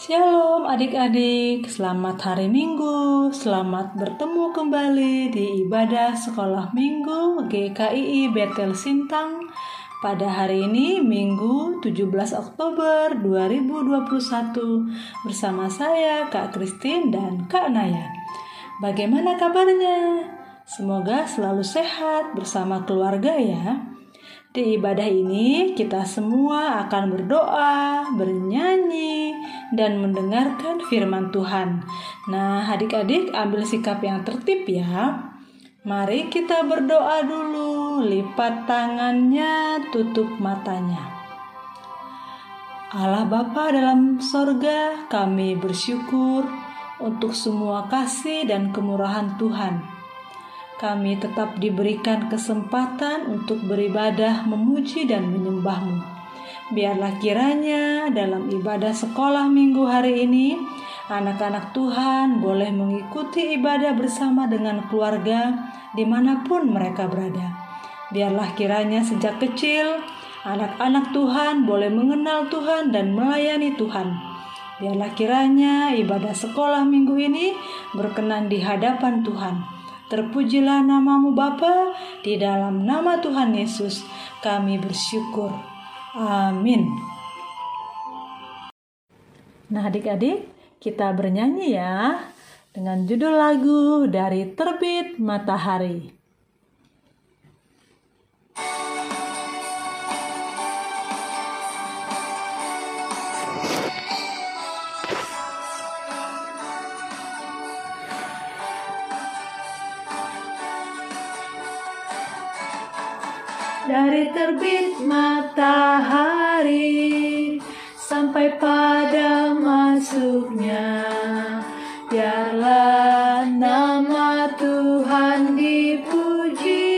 Shalom adik-adik, selamat hari Minggu, selamat bertemu kembali di ibadah sekolah Minggu GKII Betel Sintang pada hari ini Minggu 17 Oktober 2021 bersama saya Kak Kristin dan Kak Naya. Bagaimana kabarnya? Semoga selalu sehat bersama keluarga ya. Di ibadah ini, kita semua akan berdoa, bernyanyi, dan mendengarkan firman Tuhan. Nah, adik-adik, ambil sikap yang tertib ya. Mari kita berdoa dulu, lipat tangannya, tutup matanya. Allah Bapa dalam sorga, kami bersyukur untuk semua kasih dan kemurahan Tuhan kami tetap diberikan kesempatan untuk beribadah, memuji, dan menyembahmu. Biarlah kiranya dalam ibadah sekolah minggu hari ini, anak-anak Tuhan boleh mengikuti ibadah bersama dengan keluarga di mana pun mereka berada. Biarlah kiranya sejak kecil, anak-anak Tuhan boleh mengenal Tuhan dan melayani Tuhan. Biarlah kiranya ibadah sekolah minggu ini berkenan di hadapan Tuhan. Terpujilah namamu Bapa, di dalam nama Tuhan Yesus kami bersyukur. Amin. Nah adik-adik, kita bernyanyi ya dengan judul lagu dari Terbit Matahari. Dari terbit matahari sampai pada masuknya, biarlah nama Tuhan dipuji.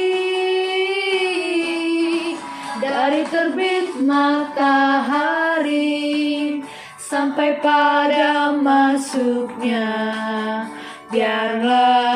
Dari terbit matahari sampai pada masuknya, biarlah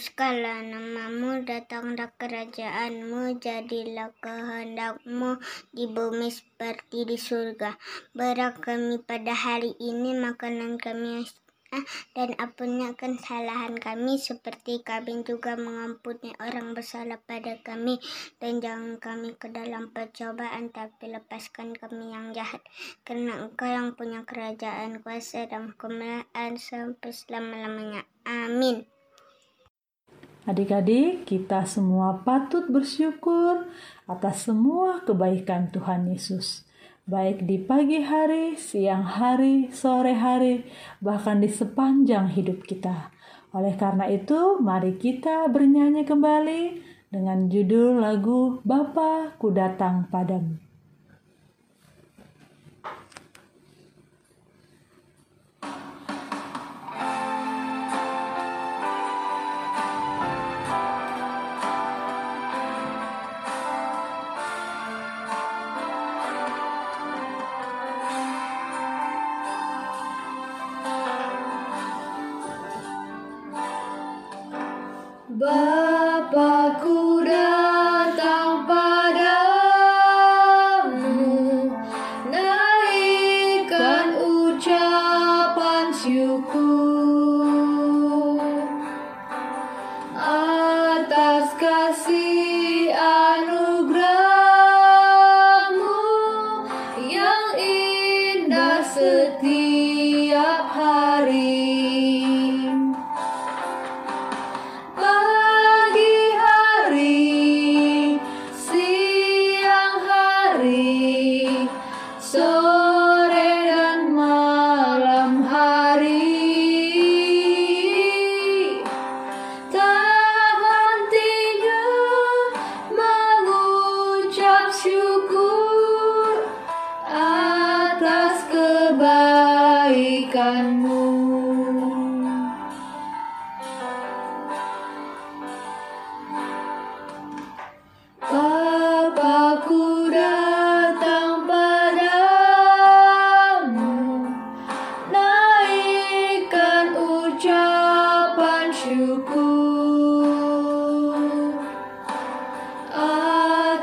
dikuduskanlah namamu datanglah kerajaanmu jadilah kehendakmu di bumi seperti di surga. Berat kami pada hari ini makanan kami dan ampunikan kesalahan kami seperti kami juga mengampuni orang bersalah pada kami. Dan jangan kami ke dalam percobaan tapi lepaskan kami yang jahat. Karena engkau yang punya kerajaan kuasa dan kemuliaan sampai selama-lamanya. Amin Adik-adik, kita semua patut bersyukur atas semua kebaikan Tuhan Yesus baik di pagi hari, siang hari, sore hari, bahkan di sepanjang hidup kita. Oleh karena itu, mari kita bernyanyi kembali dengan judul lagu Bapa Ku Datang Padamu.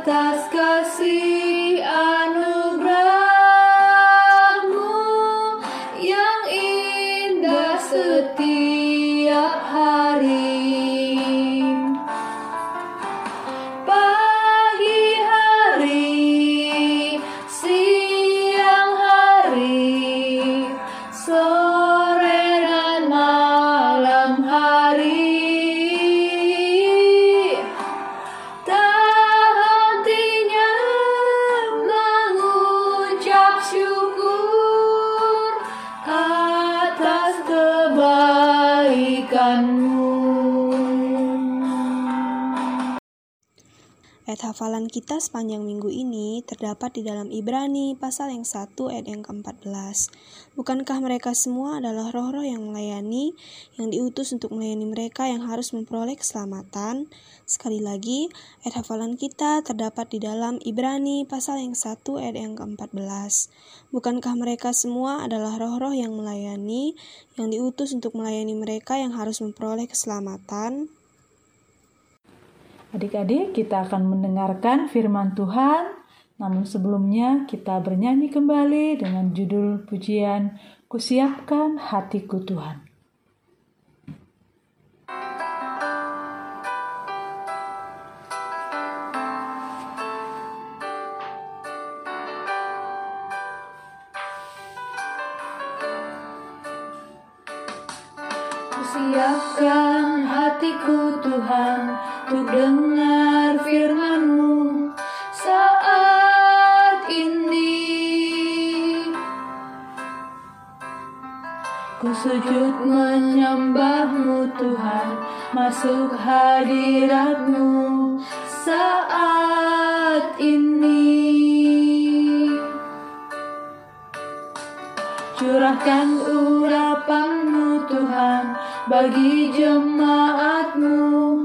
Taskasi. Ayat hafalan kita sepanjang minggu ini terdapat di dalam Ibrani pasal yang 1 ayat yang ke-14. Bukankah mereka semua adalah roh-roh yang melayani, yang diutus untuk melayani mereka yang harus memperoleh keselamatan? Sekali lagi, ayat hafalan kita terdapat di dalam Ibrani pasal yang 1 ayat yang ke-14. Bukankah mereka semua adalah roh-roh yang melayani, yang diutus untuk melayani mereka yang harus memperoleh keselamatan? Adik-adik, kita akan mendengarkan firman Tuhan. Namun sebelumnya kita bernyanyi kembali dengan judul pujian Kusiapkan hatiku Tuhan. Ku sujud menyembah-Mu Tuhan, masuk hadirat-Mu saat ini. Curahkan urapan-Mu Tuhan bagi jemaat-Mu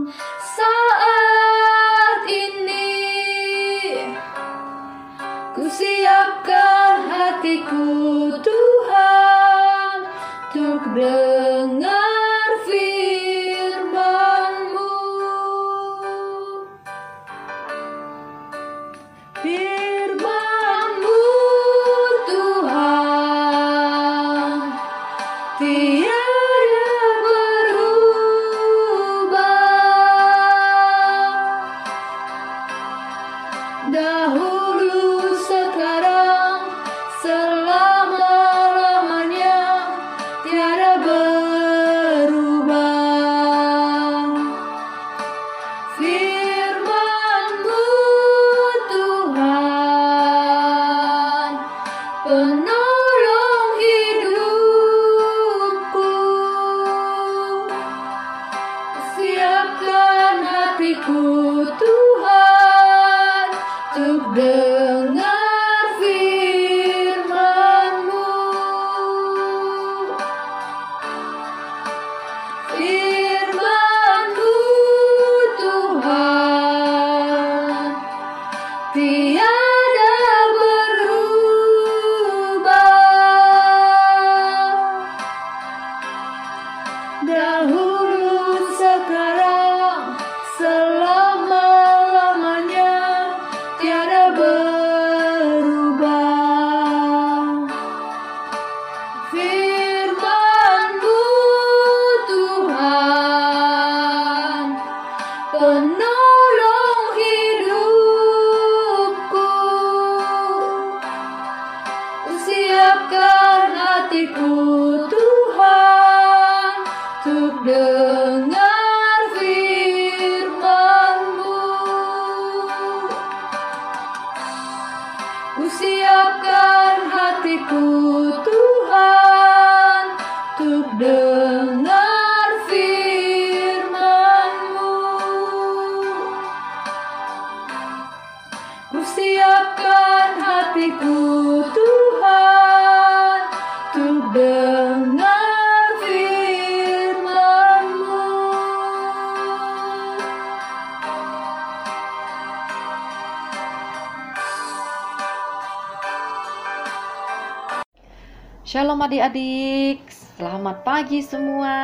siapkan hatiku Tuhan Adik-adik, selamat pagi semua.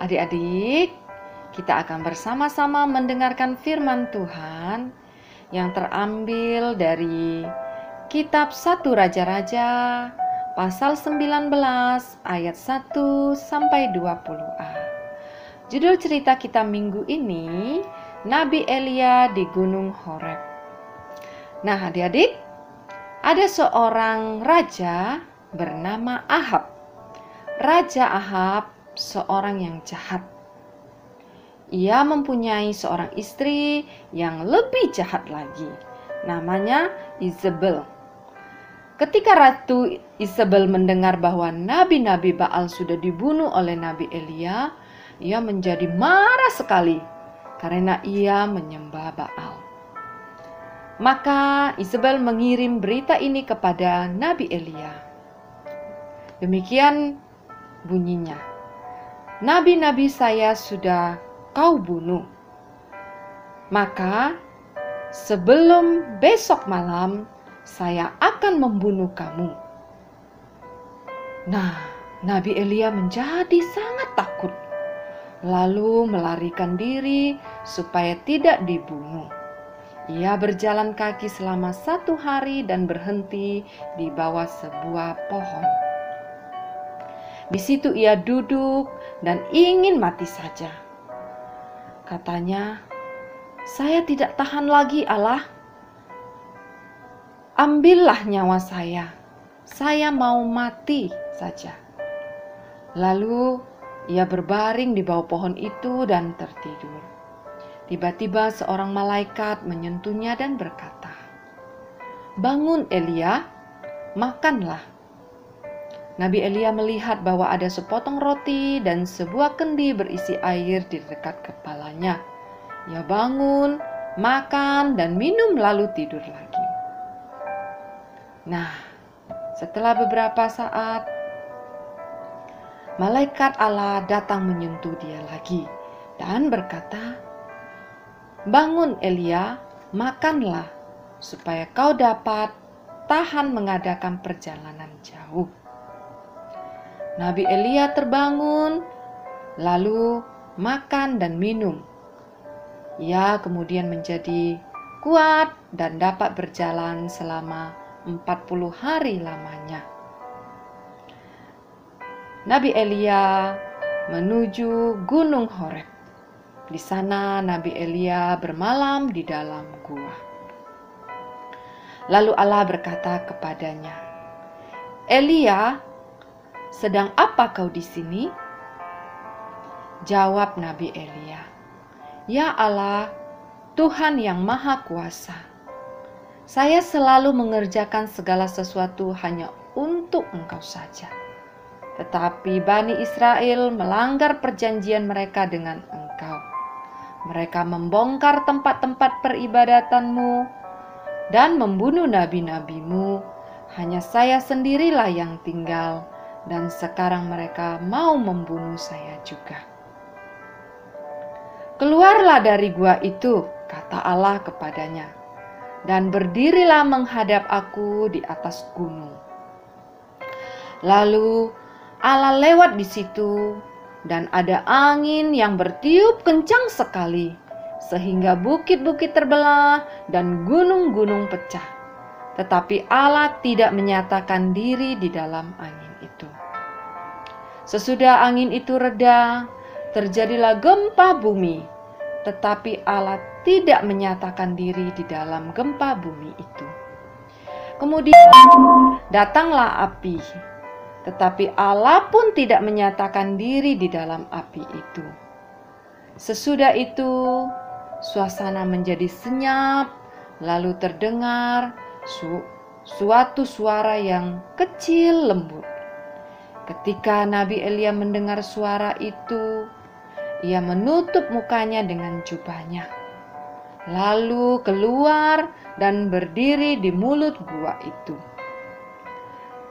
Adik-adik, kita akan bersama-sama mendengarkan firman Tuhan yang terambil dari kitab 1 Raja-Raja pasal 19 ayat 1 sampai 20a. Judul cerita kita minggu ini Nabi Elia di Gunung Horeb. Nah, adik-adik, ada seorang raja bernama Ahab. Raja Ahab seorang yang jahat. Ia mempunyai seorang istri yang lebih jahat lagi. Namanya Isabel. Ketika Ratu Isabel mendengar bahwa nabi-nabi Baal sudah dibunuh oleh Nabi Elia, ia menjadi marah sekali karena ia menyembah Baal. Maka Isabel mengirim berita ini kepada Nabi Elia. Demikian bunyinya. Nabi-nabi saya sudah kau bunuh. Maka sebelum besok malam saya akan membunuh kamu. Nah, Nabi Elia menjadi sangat takut, lalu melarikan diri supaya tidak dibunuh. Ia berjalan kaki selama satu hari dan berhenti di bawah sebuah pohon. Di situ ia duduk dan ingin mati saja. Katanya, "Saya tidak tahan lagi, Allah. Ambillah nyawa saya. Saya mau mati saja." Lalu ia berbaring di bawah pohon itu dan tertidur. Tiba-tiba seorang malaikat menyentuhnya dan berkata, "Bangun, Elia, makanlah." Nabi Elia melihat bahwa ada sepotong roti dan sebuah kendi berisi air di dekat kepalanya. Ia bangun, makan, dan minum, lalu tidur lagi. Nah, setelah beberapa saat, malaikat Allah datang menyentuh dia lagi dan berkata, Bangun Elia, makanlah, supaya kau dapat tahan mengadakan perjalanan jauh. Nabi Elia terbangun, lalu makan dan minum. Ia kemudian menjadi kuat dan dapat berjalan selama 40 hari lamanya. Nabi Elia menuju Gunung Horeb. Di sana Nabi Elia bermalam di dalam gua. Lalu Allah berkata kepadanya, "Elia, sedang apa kau di sini?" Jawab Nabi Elia, "Ya Allah, Tuhan yang Maha Kuasa, saya selalu mengerjakan segala sesuatu hanya untuk Engkau saja." Tetapi Bani Israel melanggar perjanjian mereka dengan Engkau. Mereka membongkar tempat-tempat peribadatanmu dan membunuh nabi-nabimu. Hanya saya sendirilah yang tinggal, dan sekarang mereka mau membunuh saya juga. Keluarlah dari gua itu, kata Allah kepadanya, dan berdirilah menghadap aku di atas gunung. Lalu Allah lewat di situ dan ada angin yang bertiup kencang sekali, sehingga bukit-bukit terbelah dan gunung-gunung pecah. Tetapi Allah tidak menyatakan diri di dalam angin itu. Sesudah angin itu reda, terjadilah gempa bumi, tetapi Allah tidak menyatakan diri di dalam gempa bumi itu. Kemudian datanglah api tetapi Allah pun tidak menyatakan diri di dalam api itu. Sesudah itu, suasana menjadi senyap, lalu terdengar su suatu suara yang kecil lembut. Ketika Nabi Elia mendengar suara itu, ia menutup mukanya dengan jubahnya, lalu keluar dan berdiri di mulut gua itu.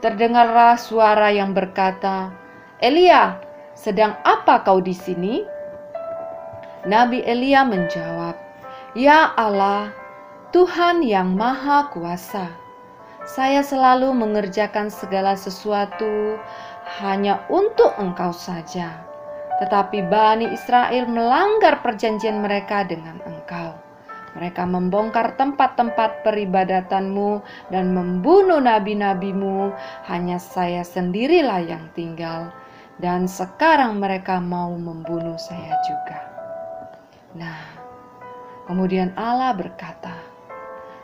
Terdengarlah suara yang berkata, "Elia, sedang apa kau di sini?" Nabi Elia menjawab, "Ya Allah, Tuhan yang Maha Kuasa, Saya selalu mengerjakan segala sesuatu hanya untuk engkau saja. Tetapi Bani Israel melanggar perjanjian mereka dengan engkau. Mereka membongkar tempat-tempat peribadatanmu dan membunuh nabi-nabimu. Hanya saya sendirilah yang tinggal. Dan sekarang mereka mau membunuh saya juga. Nah, kemudian Allah berkata,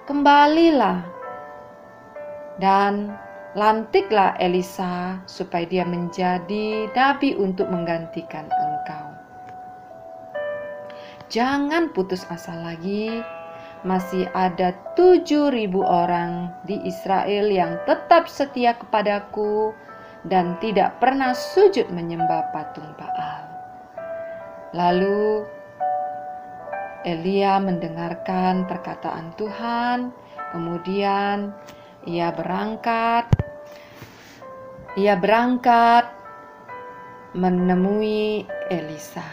"Kembalilah dan lantiklah Elisa supaya dia menjadi nabi untuk menggantikan engkau. Jangan putus asa lagi, masih ada tujuh ribu orang di Israel yang tetap setia kepadaku dan tidak pernah sujud menyembah patung Baal. Lalu Elia mendengarkan perkataan Tuhan, kemudian ia berangkat. Ia berangkat menemui Elisa.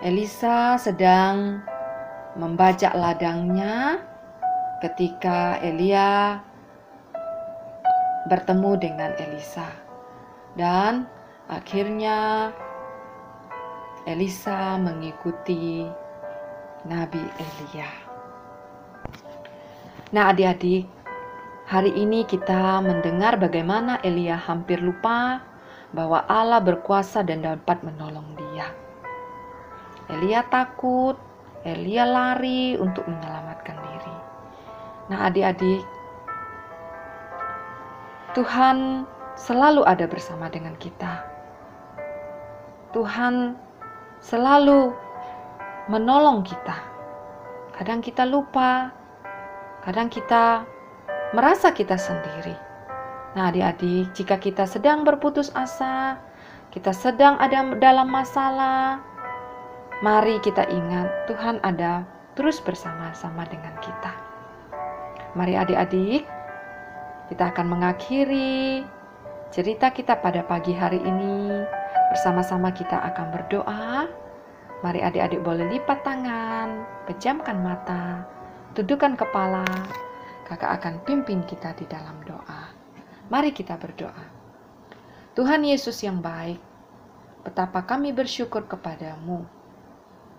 Elisa sedang membajak ladangnya ketika Elia bertemu dengan Elisa. Dan akhirnya Elisa mengikuti Nabi Elia. Nah, adik-adik, Hari ini kita mendengar bagaimana Elia hampir lupa bahwa Allah berkuasa dan dapat menolong dia. Elia takut, Elia lari untuk menyelamatkan diri. Nah, adik-adik, Tuhan selalu ada bersama dengan kita. Tuhan selalu menolong kita. Kadang kita lupa, kadang kita merasa kita sendiri. Nah, adik-adik, jika kita sedang berputus asa, kita sedang ada dalam masalah, mari kita ingat Tuhan ada terus bersama-sama dengan kita. Mari adik-adik, kita akan mengakhiri cerita kita pada pagi hari ini. Bersama-sama kita akan berdoa. Mari adik-adik boleh lipat tangan, pejamkan mata, tundukkan kepala, Kakak akan pimpin kita di dalam doa. Mari kita berdoa. Tuhan Yesus yang baik, betapa kami bersyukur kepadamu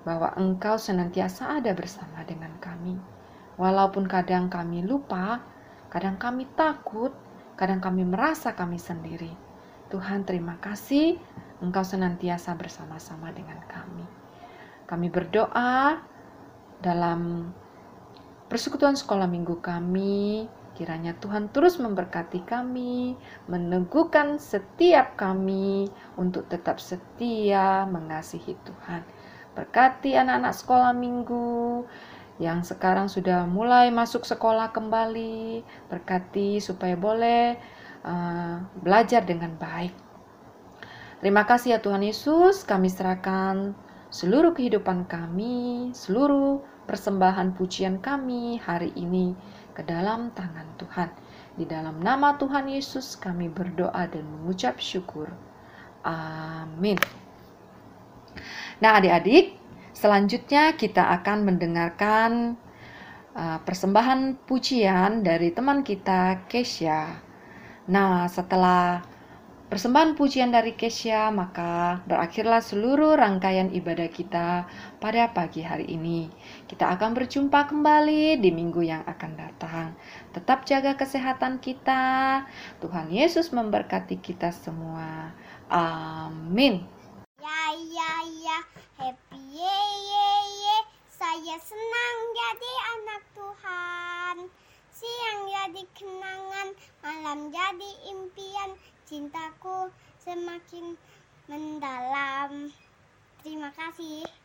bahwa Engkau senantiasa ada bersama dengan kami. Walaupun kadang kami lupa, kadang kami takut, kadang kami merasa kami sendiri. Tuhan terima kasih Engkau senantiasa bersama-sama dengan kami. Kami berdoa dalam persekutuan sekolah minggu kami. Kiranya Tuhan terus memberkati kami, meneguhkan setiap kami untuk tetap setia mengasihi Tuhan. Berkati anak-anak sekolah minggu yang sekarang sudah mulai masuk sekolah kembali. Berkati supaya boleh uh, belajar dengan baik. Terima kasih ya Tuhan Yesus, kami serahkan seluruh kehidupan kami, seluruh persembahan pujian kami hari ini ke dalam tangan Tuhan. Di dalam nama Tuhan Yesus kami berdoa dan mengucap syukur. Amin. Nah, adik-adik, selanjutnya kita akan mendengarkan uh, persembahan pujian dari teman kita Kesya. Nah, setelah persembahan pujian dari Kesya, maka berakhirlah seluruh rangkaian ibadah kita pada pagi hari ini. Kita akan berjumpa kembali di minggu yang akan datang. Tetap jaga kesehatan kita. Tuhan Yesus memberkati kita semua. Amin. Ya ya ya, happy ye ye ye. Saya senang jadi anak Tuhan. Siang jadi kenangan, malam jadi impian cintaku semakin mendalam. Terima kasih.